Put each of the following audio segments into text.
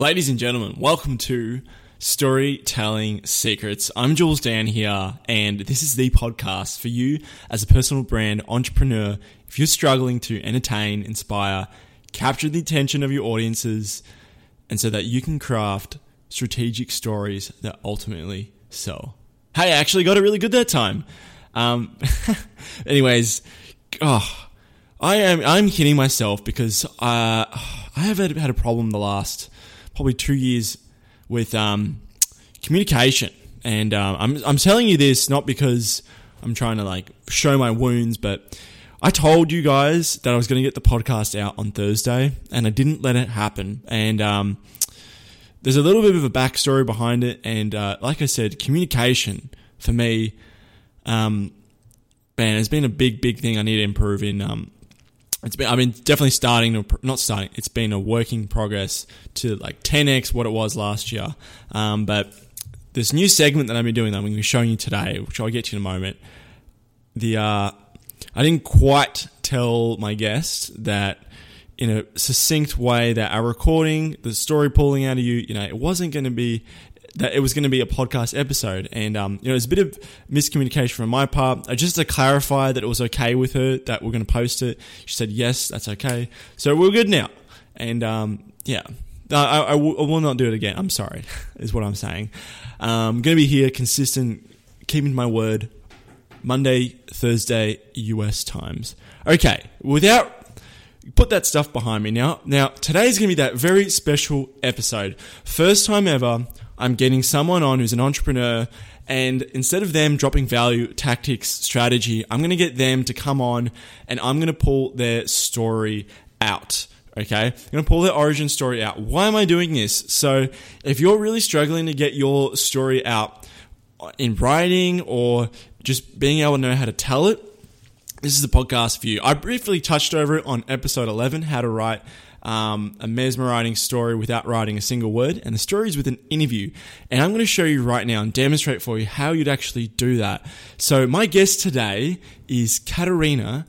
Ladies and gentlemen, welcome to Storytelling Secrets. I'm Jules Dan here, and this is the podcast for you as a personal brand entrepreneur. If you're struggling to entertain, inspire, capture the attention of your audiences, and so that you can craft strategic stories that ultimately sell. Hey, I actually got it really good that time. Um, anyways, oh, I am I'm kidding myself because uh, I have had, had a problem the last probably two years with um, communication, and um, I'm I'm telling you this not because I'm trying to like show my wounds, but I told you guys that I was going to get the podcast out on Thursday, and I didn't let it happen, and um, there's a little bit of a backstory behind it, and uh, like I said, communication for me, um, man, has been a big, big thing I need to improve in. Um, it's been, I mean, definitely starting to, not starting, it's been a working progress to like 10x what it was last year. Um, but this new segment that I've been doing that I'm going to be showing you today, which I'll get to in a moment, the, uh, I didn't quite tell my guest that in a succinct way that our recording, the story pulling out of you, you know, it wasn't going to be that it was going to be a podcast episode. And, um, you know, there's a bit of miscommunication from my part. I just to clarify that it was okay with her that we're going to post it. She said, yes, that's okay. So we're good now. And, um, yeah, I, I, w- I will not do it again. I'm sorry, is what I'm saying. Um, I'm going to be here consistent, keeping my word. Monday, Thursday, US times. Okay, without put that stuff behind me now. Now, today's going to be that very special episode. First time ever, I'm getting someone on who's an entrepreneur, and instead of them dropping value, tactics, strategy, I'm going to get them to come on and I'm going to pull their story out. Okay, I'm to pull their origin story out. Why am I doing this? So, if you're really struggling to get your story out in writing or just being able to know how to tell it, this is the podcast for you. I briefly touched over it on episode 11, how to write um, a mesmerizing story without writing a single word. And the story is with an interview. And I'm going to show you right now and demonstrate for you how you'd actually do that. So, my guest today is Caterina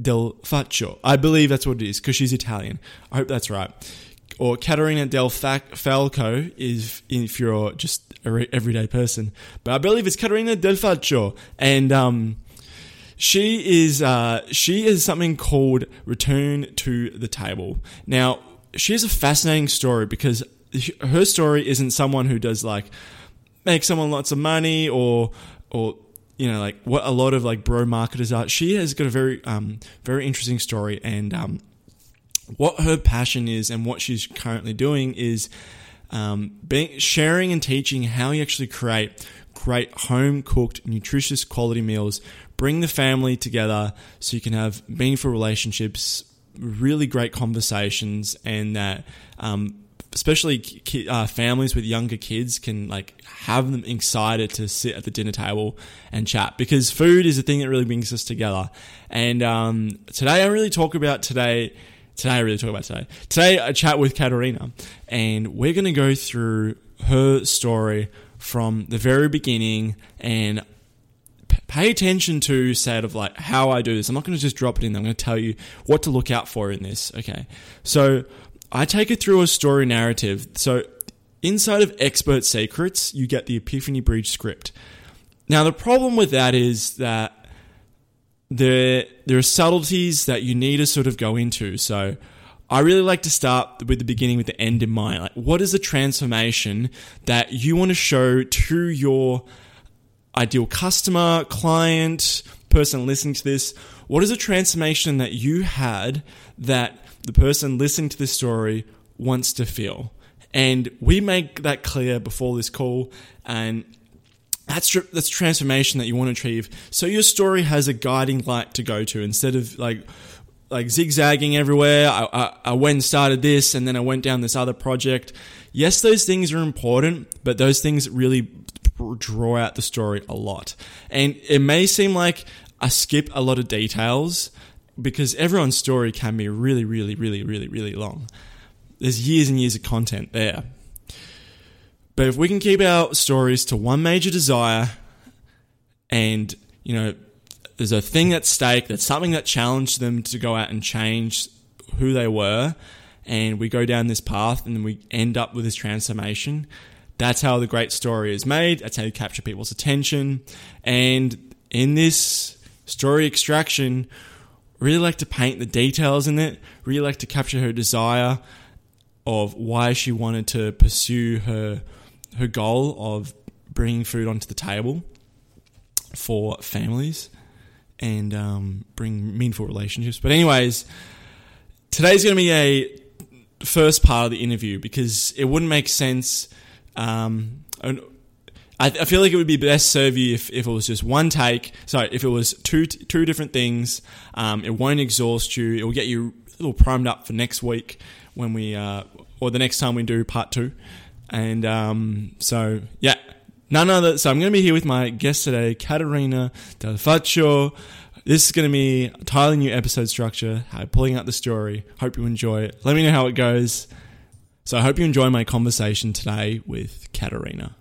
Del Faccio. I believe that's what it is because she's Italian. I hope that's right. Or Caterina Del Falco is if you're just a everyday person. But I believe it's Caterina Del Faccio. And, um, she is uh, she is something called Return to the Table. Now, she has a fascinating story because her story isn't someone who does like make someone lots of money or or you know like what a lot of like bro marketers are. She has got a very um very interesting story and um what her passion is and what she's currently doing is um, being, sharing and teaching how you actually create great home cooked, nutritious quality meals bring the family together so you can have meaningful relationships, really great conversations, and that um, especially ki- uh, families with younger kids can like have them excited to sit at the dinner table and chat because food is the thing that really brings us together. And um, today, I really talk about today. Today, I really talk about today. Today, I chat with Caterina, and we're going to go through her story from the very beginning and pay attention to sort of like how I do this. I'm not going to just drop it in. I'm going to tell you what to look out for in this. Okay. So I take it through a story narrative. So inside of Expert Secrets, you get the Epiphany Bridge script. Now, the problem with that is that there, there are subtleties that you need to sort of go into. So I really like to start with the beginning with the end in mind. Like, what is the transformation that you want to show to your ideal customer, client, person listening to this? What is a transformation that you had that the person listening to this story wants to feel? And we make that clear before this call, and that's that's transformation that you want to achieve. So your story has a guiding light to go to instead of like like zigzagging everywhere. I, I, I went and started this, and then I went down this other project. Yes, those things are important, but those things really draw out the story a lot. And it may seem like I skip a lot of details because everyone's story can be really, really, really, really, really long. There's years and years of content there. But if we can keep our stories to one major desire and, you know, there's a thing at stake, that's something that challenged them to go out and change who they were, and we go down this path and we end up with this transformation. That's how the great story is made. That's how you capture people's attention. And in this story extraction, really like to paint the details in it, really like to capture her desire of why she wanted to pursue her her goal of bringing food onto the table for families and um, bring meaningful relationships. But anyways, today's going to be a first part of the interview because it wouldn't make sense. Um, I, I feel like it would be best serve you if, if it was just one take. Sorry, if it was two two different things. Um, it won't exhaust you. It will get you a little primed up for next week when we uh, or the next time we do part two. And um, so yeah, none other. So I'm going to be here with my guest today, Caterina Del Faccio. This is going to be entirely new episode structure, pulling out the story. Hope you enjoy it. Let me know how it goes. So I hope you enjoy my conversation today with Caterina.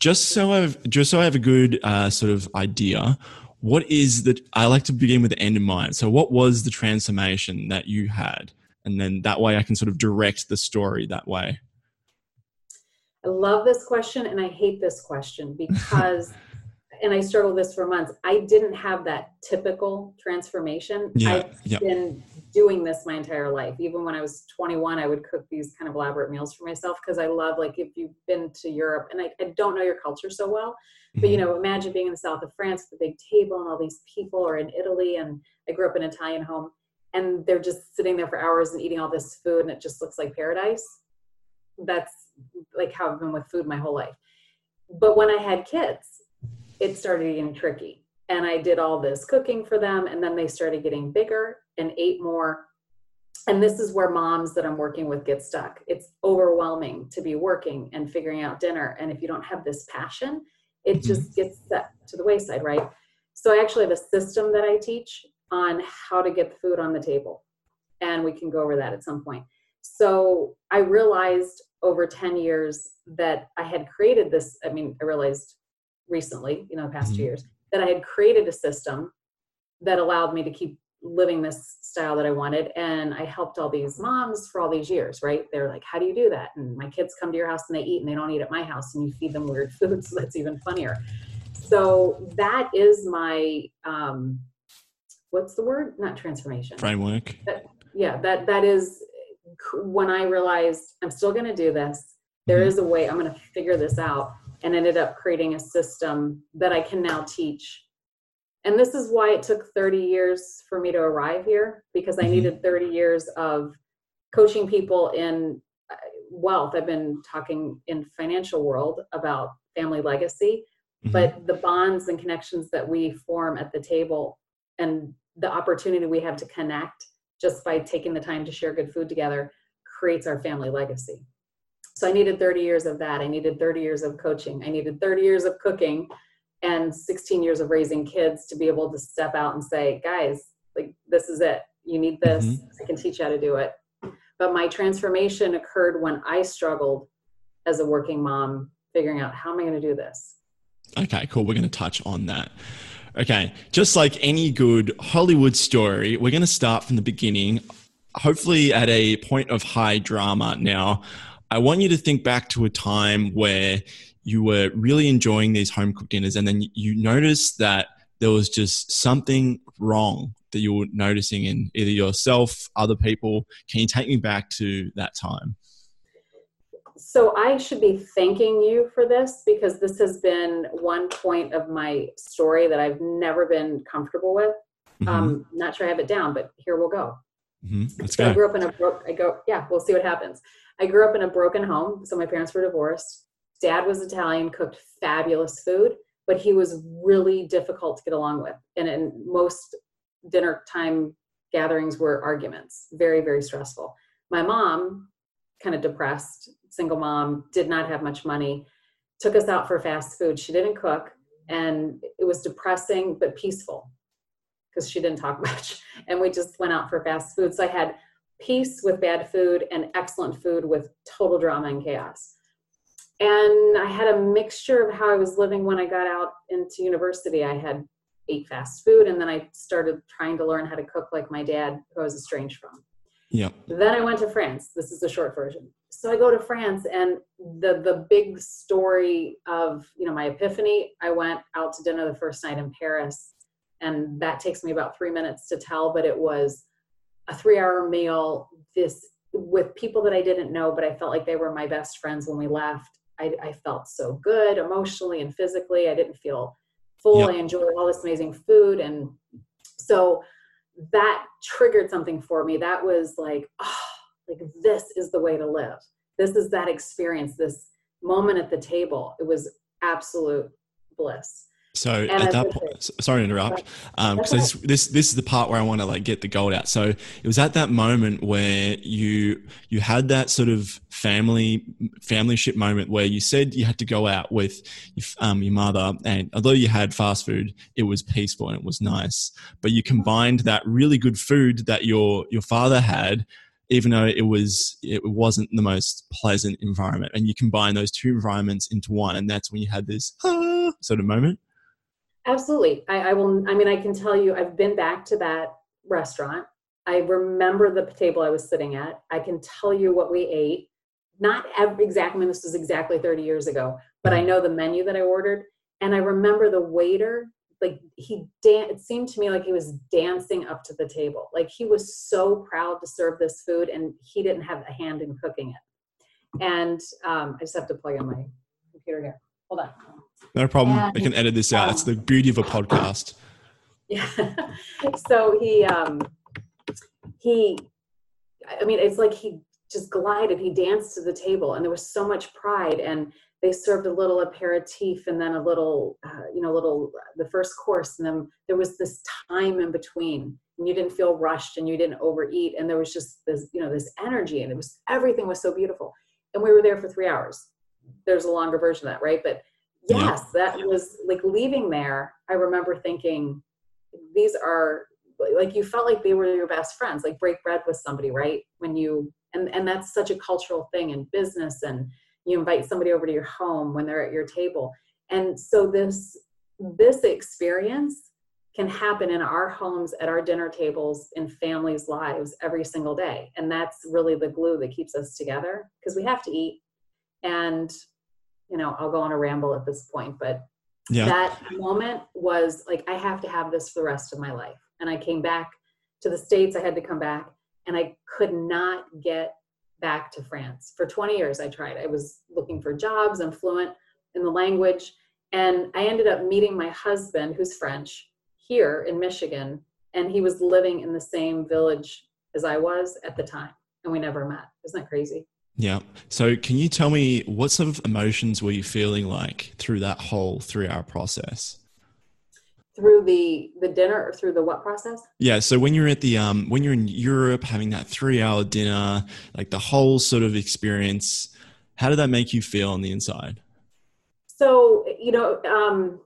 Just so I've just so I have a good uh, sort of idea, what is that? I like to begin with the end in mind. So what was the transformation that you had, and then that way I can sort of direct the story that way. I love this question and I hate this question because and I struggled this for months. I didn't have that typical transformation. Yeah, I've yeah. been doing this my entire life. Even when I was 21, I would cook these kind of elaborate meals for myself because I love, like, if you've been to Europe, and I, I don't know your culture so well, but you mm-hmm. know, imagine being in the south of France, the big table, and all these people, or in Italy, and I grew up in an Italian home, and they're just sitting there for hours and eating all this food, and it just looks like paradise. That's like how I've been with food my whole life. But when I had kids, it started getting tricky. And I did all this cooking for them, and then they started getting bigger and ate more. And this is where moms that I'm working with get stuck. It's overwhelming to be working and figuring out dinner. And if you don't have this passion, it mm-hmm. just gets set to the wayside, right? So I actually have a system that I teach on how to get the food on the table. And we can go over that at some point. So I realized over 10 years that I had created this. I mean, I realized recently, you know, the past mm-hmm. two years, that I had created a system that allowed me to keep living this style that I wanted. And I helped all these moms for all these years, right? They're like, how do you do that? And my kids come to your house and they eat and they don't eat at my house and you feed them weird food. So that's even funnier. So that is my, um, what's the word? Not transformation. Framework. That, yeah, that, that is when I realized I'm still going to do this. There mm-hmm. is a way I'm going to figure this out and ended up creating a system that I can now teach. And this is why it took 30 years for me to arrive here because I mm-hmm. needed 30 years of coaching people in uh, wealth. I've been talking in financial world about family legacy, mm-hmm. but the bonds and connections that we form at the table and the opportunity we have to connect just by taking the time to share good food together creates our family legacy. So I needed 30 years of that. I needed 30 years of coaching. I needed 30 years of cooking and 16 years of raising kids to be able to step out and say, guys, like this is it. You need this. Mm-hmm. I can teach you how to do it. But my transformation occurred when I struggled as a working mom, figuring out how am I going to do this? Okay, cool. We're going to touch on that. Okay, just like any good Hollywood story, we're going to start from the beginning, hopefully at a point of high drama. Now, I want you to think back to a time where you were really enjoying these home cooked dinners and then you noticed that there was just something wrong that you were noticing in either yourself, other people. Can you take me back to that time? So I should be thanking you for this because this has been one point of my story that I've never been comfortable with. Mm-hmm. Um, not sure I have it down, but here we'll go. Mm-hmm. Let's so go. I grew up in a broke. I go. Yeah, we'll see what happens. I grew up in a broken home, so my parents were divorced. Dad was Italian, cooked fabulous food, but he was really difficult to get along with. And in most dinner time gatherings were arguments, very, very stressful. My mom, kind of depressed, single mom, did not have much money, took us out for fast food. She didn't cook, and it was depressing but peaceful because she didn't talk much. And we just went out for fast food. So I had peace with bad food and excellent food with total drama and chaos. And I had a mixture of how I was living when I got out into university. I had ate fast food and then I started trying to learn how to cook like my dad, who I was estranged from. Yeah. Then I went to France. This is the short version. So I go to France and the the big story of, you know, my epiphany, I went out to dinner the first night in Paris and that takes me about 3 minutes to tell, but it was a 3-hour meal this with people that I didn't know, but I felt like they were my best friends when we left. I, I felt so good emotionally and physically. I didn't feel full. Yep. I enjoyed all this amazing food. And so that triggered something for me. That was like, oh, like this is the way to live. This is that experience, this moment at the table. It was absolute bliss. So and at that point, sorry to interrupt, um, because this, this this is the part where I want to like get the gold out. So it was at that moment where you you had that sort of family family ship moment where you said you had to go out with your, um, your mother, and although you had fast food, it was peaceful and it was nice. But you combined that really good food that your your father had even though it was it wasn't the most pleasant environment. And you combine those two environments into one and that's when you had this ah, sort of moment Absolutely. I, I will, I mean, I can tell you, I've been back to that restaurant. I remember the table I was sitting at. I can tell you what we ate. Not every, exactly, I mean, this was exactly 30 years ago, but I know the menu that I ordered. And I remember the waiter, like he it seemed to me like he was dancing up to the table. Like he was so proud to serve this food and he didn't have a hand in cooking it. And um, I just have to plug in my computer here. Hold on. No problem. And, I can edit this out. Um, it's the beauty of a podcast. Yeah. so he um he I mean it's like he just glided. He danced to the table and there was so much pride and they served a little aperitif and then a little uh, you know little the first course and then there was this time in between and you didn't feel rushed and you didn't overeat and there was just this you know this energy and it was everything was so beautiful and we were there for three hours there's a longer version of that right but yes that was like leaving there i remember thinking these are like you felt like they were your best friends like break bread with somebody right? When you and and that's such a cultural thing in business and you invite somebody over to your home when they're at your table. And so this this experience can happen in our homes at our dinner tables in families lives every single day. And that's really the glue that keeps us together because we have to eat. And you know, I'll go on a ramble at this point, but yeah. that moment was like, I have to have this for the rest of my life. And I came back to the States, I had to come back, and I could not get back to France. For 20 years, I tried. I was looking for jobs, I'm fluent in the language. And I ended up meeting my husband, who's French, here in Michigan. And he was living in the same village as I was at the time. And we never met. Isn't that crazy? Yeah. So, can you tell me what sort of emotions were you feeling like through that whole three-hour process? Through the the dinner or through the what process? Yeah. So when you're at the um when you're in Europe having that three-hour dinner, like the whole sort of experience, how did that make you feel on the inside? So you know, um,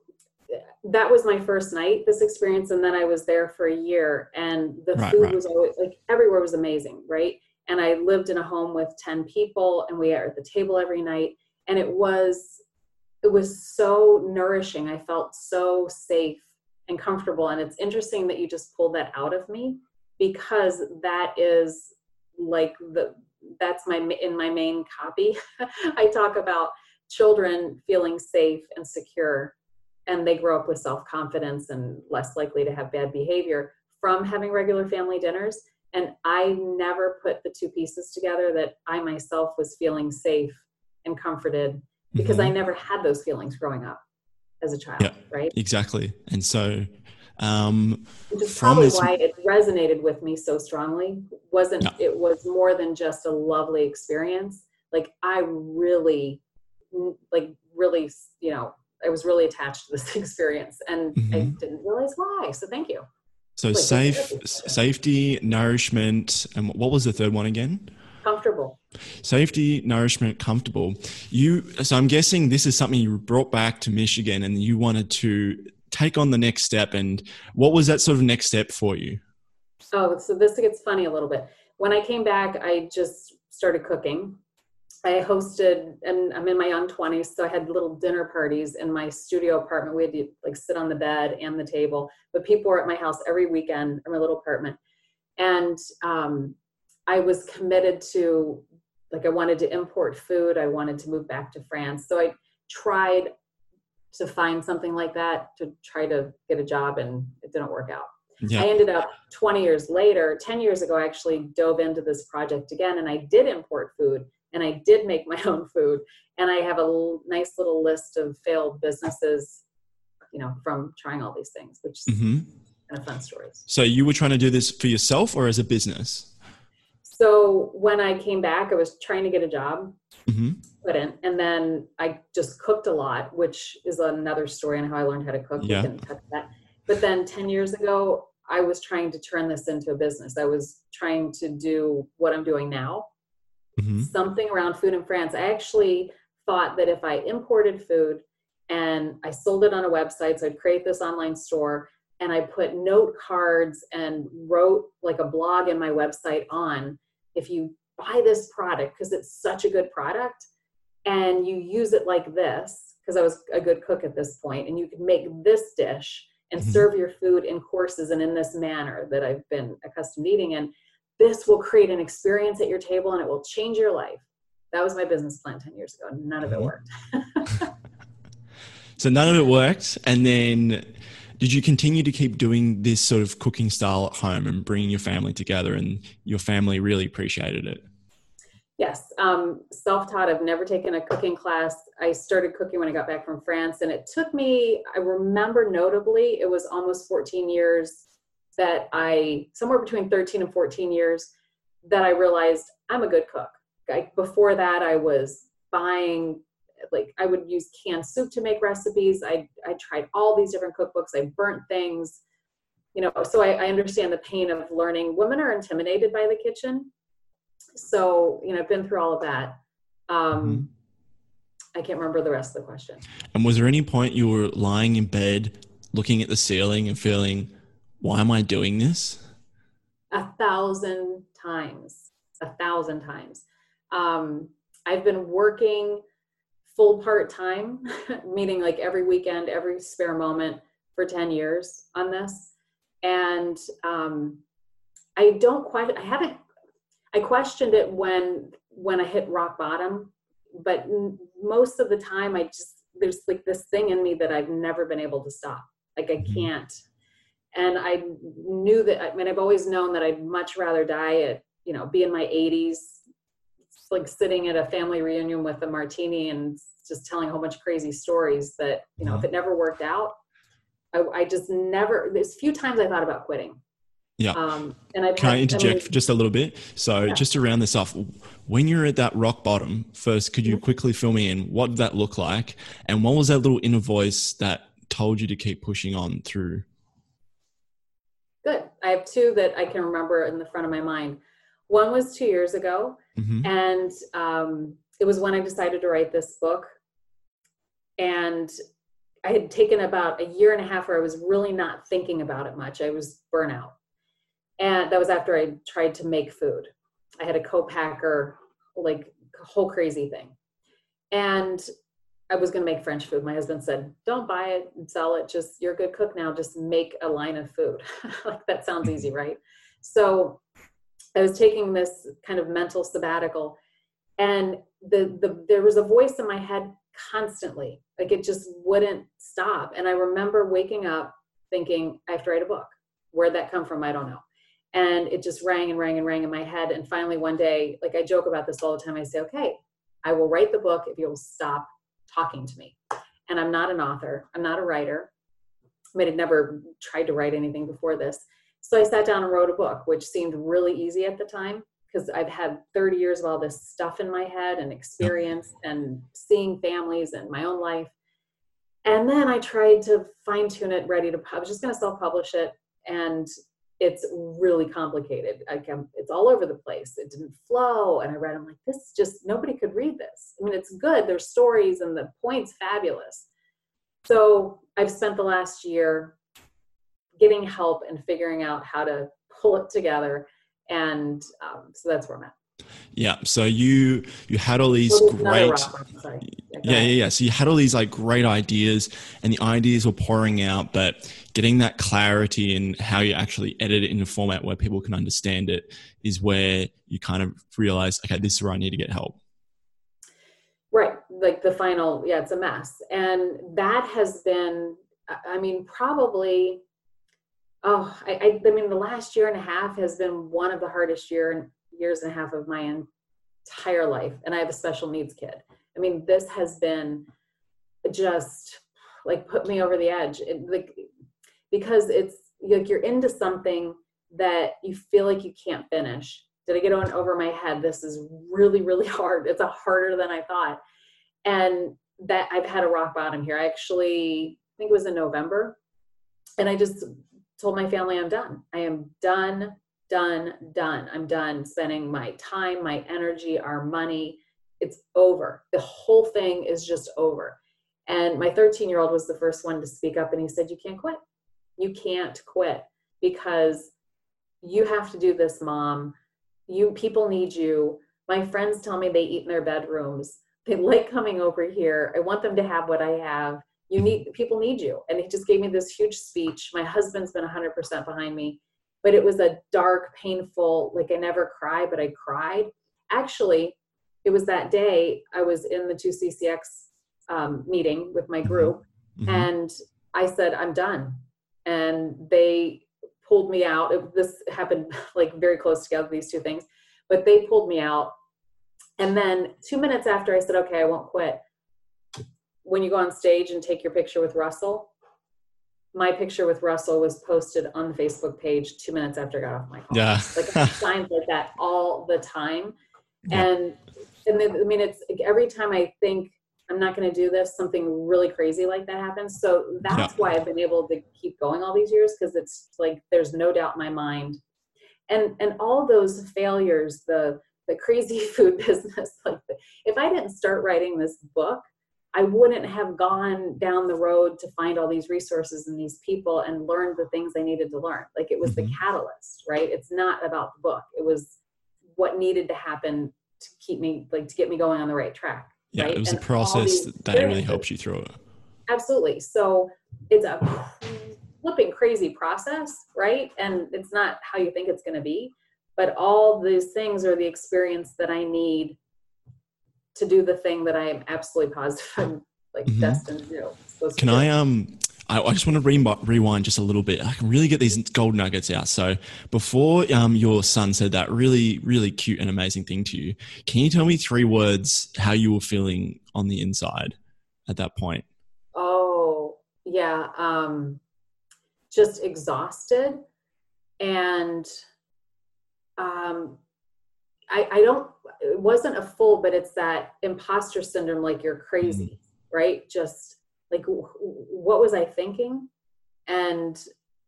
that was my first night this experience and then i was there for a year and the right, food right. was always like everywhere was amazing right and I lived in a home with 10 people and we were at the table every night and it was it was so nourishing. I felt so safe and comfortable and it's interesting that you just pulled that out of me because that is like the that's my in my main copy. I talk about children feeling safe and secure and they grow up with self-confidence and less likely to have bad behavior from having regular family dinners and I never put the two pieces together that I myself was feeling safe and comforted because mm-hmm. I never had those feelings growing up as a child, yeah, right? Exactly. And so, um, which is probably this... why it resonated with me so strongly. wasn't yeah. It was more than just a lovely experience. Like I really, like really, you know, I was really attached to this experience, and mm-hmm. I didn't realize why. So thank you. So safe, safety, nourishment, and what was the third one again? Comfortable. Safety, nourishment, comfortable. You. So I'm guessing this is something you brought back to Michigan, and you wanted to take on the next step. And what was that sort of next step for you? Oh, so this gets funny a little bit. When I came back, I just started cooking I hosted, and I'm in my young 20s, so I had little dinner parties in my studio apartment. We had to like sit on the bed and the table, but people were at my house every weekend in my little apartment. And um, I was committed to like I wanted to import food. I wanted to move back to France. So I tried to find something like that to try to get a job and it didn't work out. Yeah. I ended up 20 years later, 10 years ago, I actually dove into this project again and I did import food and I did make my own food. And I have a l- nice little list of failed businesses, you know, from trying all these things, which is mm-hmm. kind of fun stories. So you were trying to do this for yourself or as a business? So when I came back, I was trying to get a job, mm-hmm. couldn't, and then I just cooked a lot, which is another story on how I learned how to cook. Yeah. We can touch that. But then ten years ago, I was trying to turn this into a business. I was trying to do what I'm doing now, mm-hmm. something around food in France. I actually thought that if I imported food and I sold it on a website, so I'd create this online store and I put note cards and wrote like a blog in my website on if you buy this product because it's such a good product and you use it like this because I was a good cook at this point and you can make this dish and mm-hmm. serve your food in courses and in this manner that I've been accustomed to eating and this will create an experience at your table and it will change your life. That was my business plan 10 years ago. None of it mm-hmm. worked. so none of it worked and then did you continue to keep doing this sort of cooking style at home and bringing your family together and your family really appreciated it yes um, self-taught i've never taken a cooking class i started cooking when i got back from france and it took me i remember notably it was almost 14 years that i somewhere between 13 and 14 years that i realized i'm a good cook like before that i was buying like I would use canned soup to make recipes. I I tried all these different cookbooks. I burnt things, you know. So I, I understand the pain of learning. Women are intimidated by the kitchen, so you know I've been through all of that. Um, mm-hmm. I can't remember the rest of the question. And was there any point you were lying in bed, looking at the ceiling, and feeling, "Why am I doing this?" A thousand times. A thousand times. Um, I've been working full part time, meaning like every weekend, every spare moment for 10 years on this. And um, I don't quite, I haven't, I questioned it when, when I hit rock bottom, but most of the time I just, there's like this thing in me that I've never been able to stop. Like I mm-hmm. can't. And I knew that, I mean, I've always known that I'd much rather die at, you know, be in my 80s like sitting at a family reunion with a martini and just telling a whole bunch of crazy stories that you know mm-hmm. if it never worked out I, I, just never there's few times i thought about quitting yeah um, and i can i interject just a little bit so yeah. just to round this off when you're at that rock bottom first could you mm-hmm. quickly fill me in what did that look like and what was that little inner voice that told you to keep pushing on through i have two that i can remember in the front of my mind one was two years ago, mm-hmm. and um, it was when I decided to write this book. And I had taken about a year and a half where I was really not thinking about it much. I was burnout. And that was after I tried to make food. I had a co-packer, like whole crazy thing. And I was going to make French food. My husband said, "Don't buy it and sell it. Just you're a good cook now. Just make a line of food." like that sounds mm-hmm. easy, right? So I was taking this kind of mental sabbatical, and the the there was a voice in my head constantly, like it just wouldn't stop. And I remember waking up thinking, I have to write a book. Where'd that come from? I don't know. And it just rang and rang and rang in my head. And finally, one day, like I joke about this all the time, I say, okay, I will write the book if you'll stop talking to me. And I'm not an author, I'm not a writer. I mean, I'd never tried to write anything before this. So I sat down and wrote a book, which seemed really easy at the time because I've had 30 years of all this stuff in my head and experience and seeing families and my own life. And then I tried to fine tune it, ready to, I was just going to self publish it. And it's really complicated. Like I'm, it's all over the place. It didn't flow. And I read, I'm like, this just, nobody could read this. I mean, it's good. There's stories and the point's fabulous. So I've spent the last year getting help and figuring out how to pull it together. And um, so that's where I'm at. Yeah. So you you had all these well, great yeah, yeah, yeah, yeah. So you had all these like great ideas and the ideas were pouring out, but getting that clarity in how you actually edit it in a format where people can understand it is where you kind of realize, okay, this is where I need to get help. Right. Like the final, yeah, it's a mess. And that has been, I mean, probably, oh, I, I, I mean, the last year and a half has been one of the hardest year and years and a half of my entire life. And I have a special needs kid. I mean, this has been just like put me over the edge. It, like, because it's like you're into something that you feel like you can't finish did I get on over my head? This is really, really hard. It's a harder than I thought. And that I've had a rock bottom here. I actually I think it was in November. And I just told my family I'm done. I am done, done, done. I'm done spending my time, my energy, our money. It's over. The whole thing is just over. And my 13 year old was the first one to speak up and he said, You can't quit. You can't quit because you have to do this, mom. You people need you. My friends tell me they eat in their bedrooms. They like coming over here. I want them to have what i have. You need people need you. And he just gave me this huge speech. My husband's been 100% behind me. But it was a dark painful like i never cry but i cried. Actually it was that day i was in the 2ccx um, meeting with my mm-hmm. group mm-hmm. and i said i'm done and they pulled me out. It, this happened like very close together, these two things, but they pulled me out. And then two minutes after I said, okay, I won't quit. When you go on stage and take your picture with Russell, my picture with Russell was posted on the Facebook page two minutes after I got off my call. Yeah. like signs like that all the time. Yeah. And and then, I mean it's every time I think I'm not going to do this, something really crazy like that happens. So that's yeah. why I've been able to keep going all these years because it's like there's no doubt in my mind. And and all those failures, the the crazy food business, like if I didn't start writing this book, I wouldn't have gone down the road to find all these resources and these people and learn the things I needed to learn. Like it was mm-hmm. the catalyst, right? It's not about the book. It was what needed to happen to keep me like to get me going on the right track yeah right? it was and a process that really helps you through it absolutely so it's a flipping crazy process right and it's not how you think it's going to be but all these things are the experience that i need to do the thing that i am absolutely positive i'm like mm-hmm. destined to do can i um I, I just want to re- rewind just a little bit. I can really get these gold nuggets out. So before um, your son said that really, really cute and amazing thing to you, can you tell me three words how you were feeling on the inside at that point? Oh, yeah. Um, just exhausted. And um, I, I don't, it wasn't a full, but it's that imposter syndrome like you're crazy, mm-hmm. right? Just like what was i thinking? And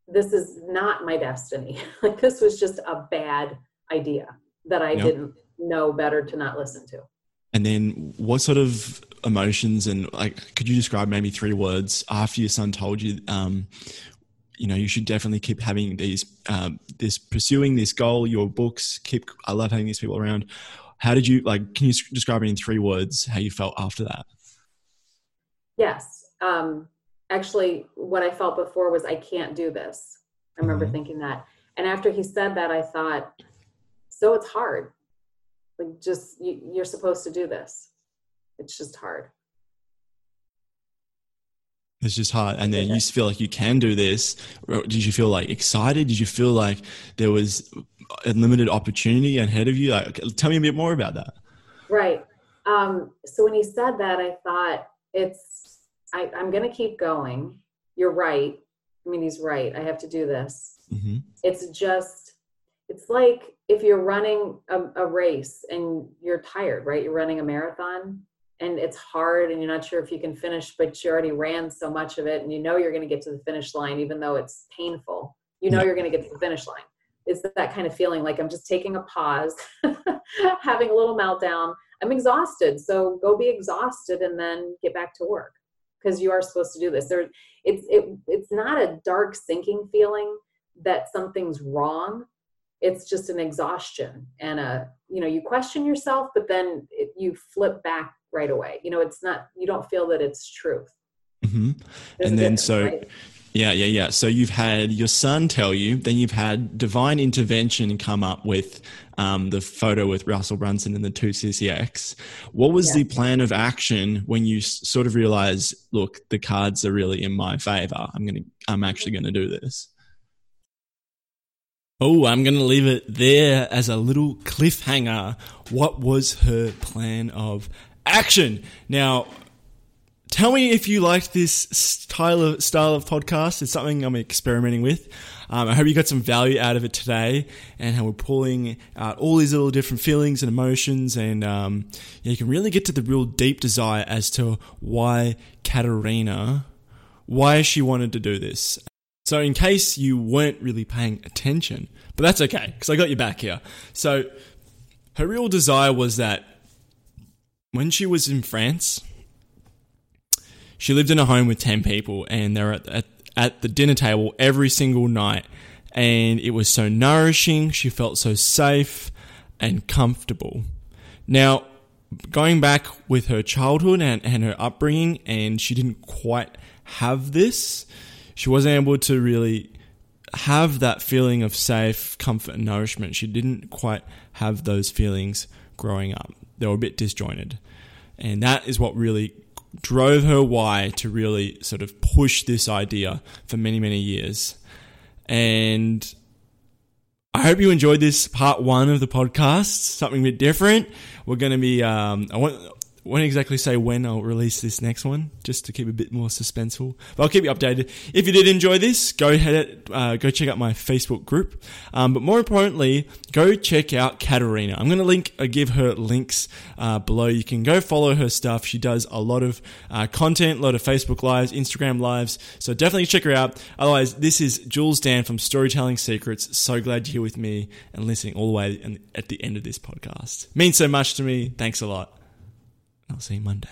this is not my destiny. Like this was just a bad idea that i yep. didn't know better to not listen to. And then what sort of emotions and like could you describe maybe three words after your son told you um you know you should definitely keep having these um, this pursuing this goal your books keep i love having these people around. How did you like can you describe it in three words how you felt after that? Yes um, actually what I felt before was I can't do this. I remember mm-hmm. thinking that. And after he said that, I thought, so it's hard. Like just you, you're supposed to do this. It's just hard. It's just hard. And then you feel like you can do this. Did you feel like excited? Did you feel like there was a limited opportunity ahead of you? Like, tell me a bit more about that. Right. Um, so when he said that, I thought it's I, I'm going to keep going. You're right. I mean, he's right. I have to do this. Mm-hmm. It's just, it's like if you're running a, a race and you're tired, right? You're running a marathon and it's hard and you're not sure if you can finish, but you already ran so much of it and you know you're going to get to the finish line, even though it's painful. You know you're going to get to the finish line. It's that kind of feeling like I'm just taking a pause, having a little meltdown. I'm exhausted. So go be exhausted and then get back to work because you are supposed to do this. There, it's it, it's not a dark sinking feeling that something's wrong. It's just an exhaustion and a you know you question yourself, but then it, you flip back right away. You know, it's not you don't feel that it's truth. Mm-hmm. And then so. Right? Yeah, yeah, yeah. So you've had your son tell you, then you've had divine intervention come up with um, the photo with Russell Brunson and the two CCX. What was yeah. the plan of action when you sort of realized, look, the cards are really in my favor. I'm gonna, I'm actually gonna do this. Oh, I'm going to leave it there as a little cliffhanger. What was her plan of action? Now, tell me if you liked this style of, style of podcast. It's something I'm experimenting with. Um, I hope you got some value out of it today and how we're pulling out all these little different feelings and emotions. And um, yeah, you can really get to the real deep desire as to why Caterina, why she wanted to do this. So, in case you weren't really paying attention, but that's okay because I got you back here. So, her real desire was that when she was in France, she lived in a home with 10 people and they're at, at, at the dinner table every single night. And it was so nourishing. She felt so safe and comfortable. Now, going back with her childhood and, and her upbringing, and she didn't quite have this she wasn't able to really have that feeling of safe, comfort, and nourishment. She didn't quite have those feelings growing up. They were a bit disjointed. And that is what really drove her why to really sort of push this idea for many, many years. And I hope you enjoyed this part one of the podcast, something a bit different. We're going to be, um, I want, won't exactly say when I'll release this next one, just to keep a bit more suspenseful. But I'll keep you updated. If you did enjoy this, go ahead, uh, go check out my Facebook group. Um, but more importantly, go check out Caterina. I'm going to link, uh, give her links uh, below. You can go follow her stuff. She does a lot of uh, content, a lot of Facebook lives, Instagram lives. So definitely check her out. Otherwise, this is Jules Dan from Storytelling Secrets. So glad you're here with me and listening all the way at the end of this podcast. Means so much to me. Thanks a lot. I'll see you Monday.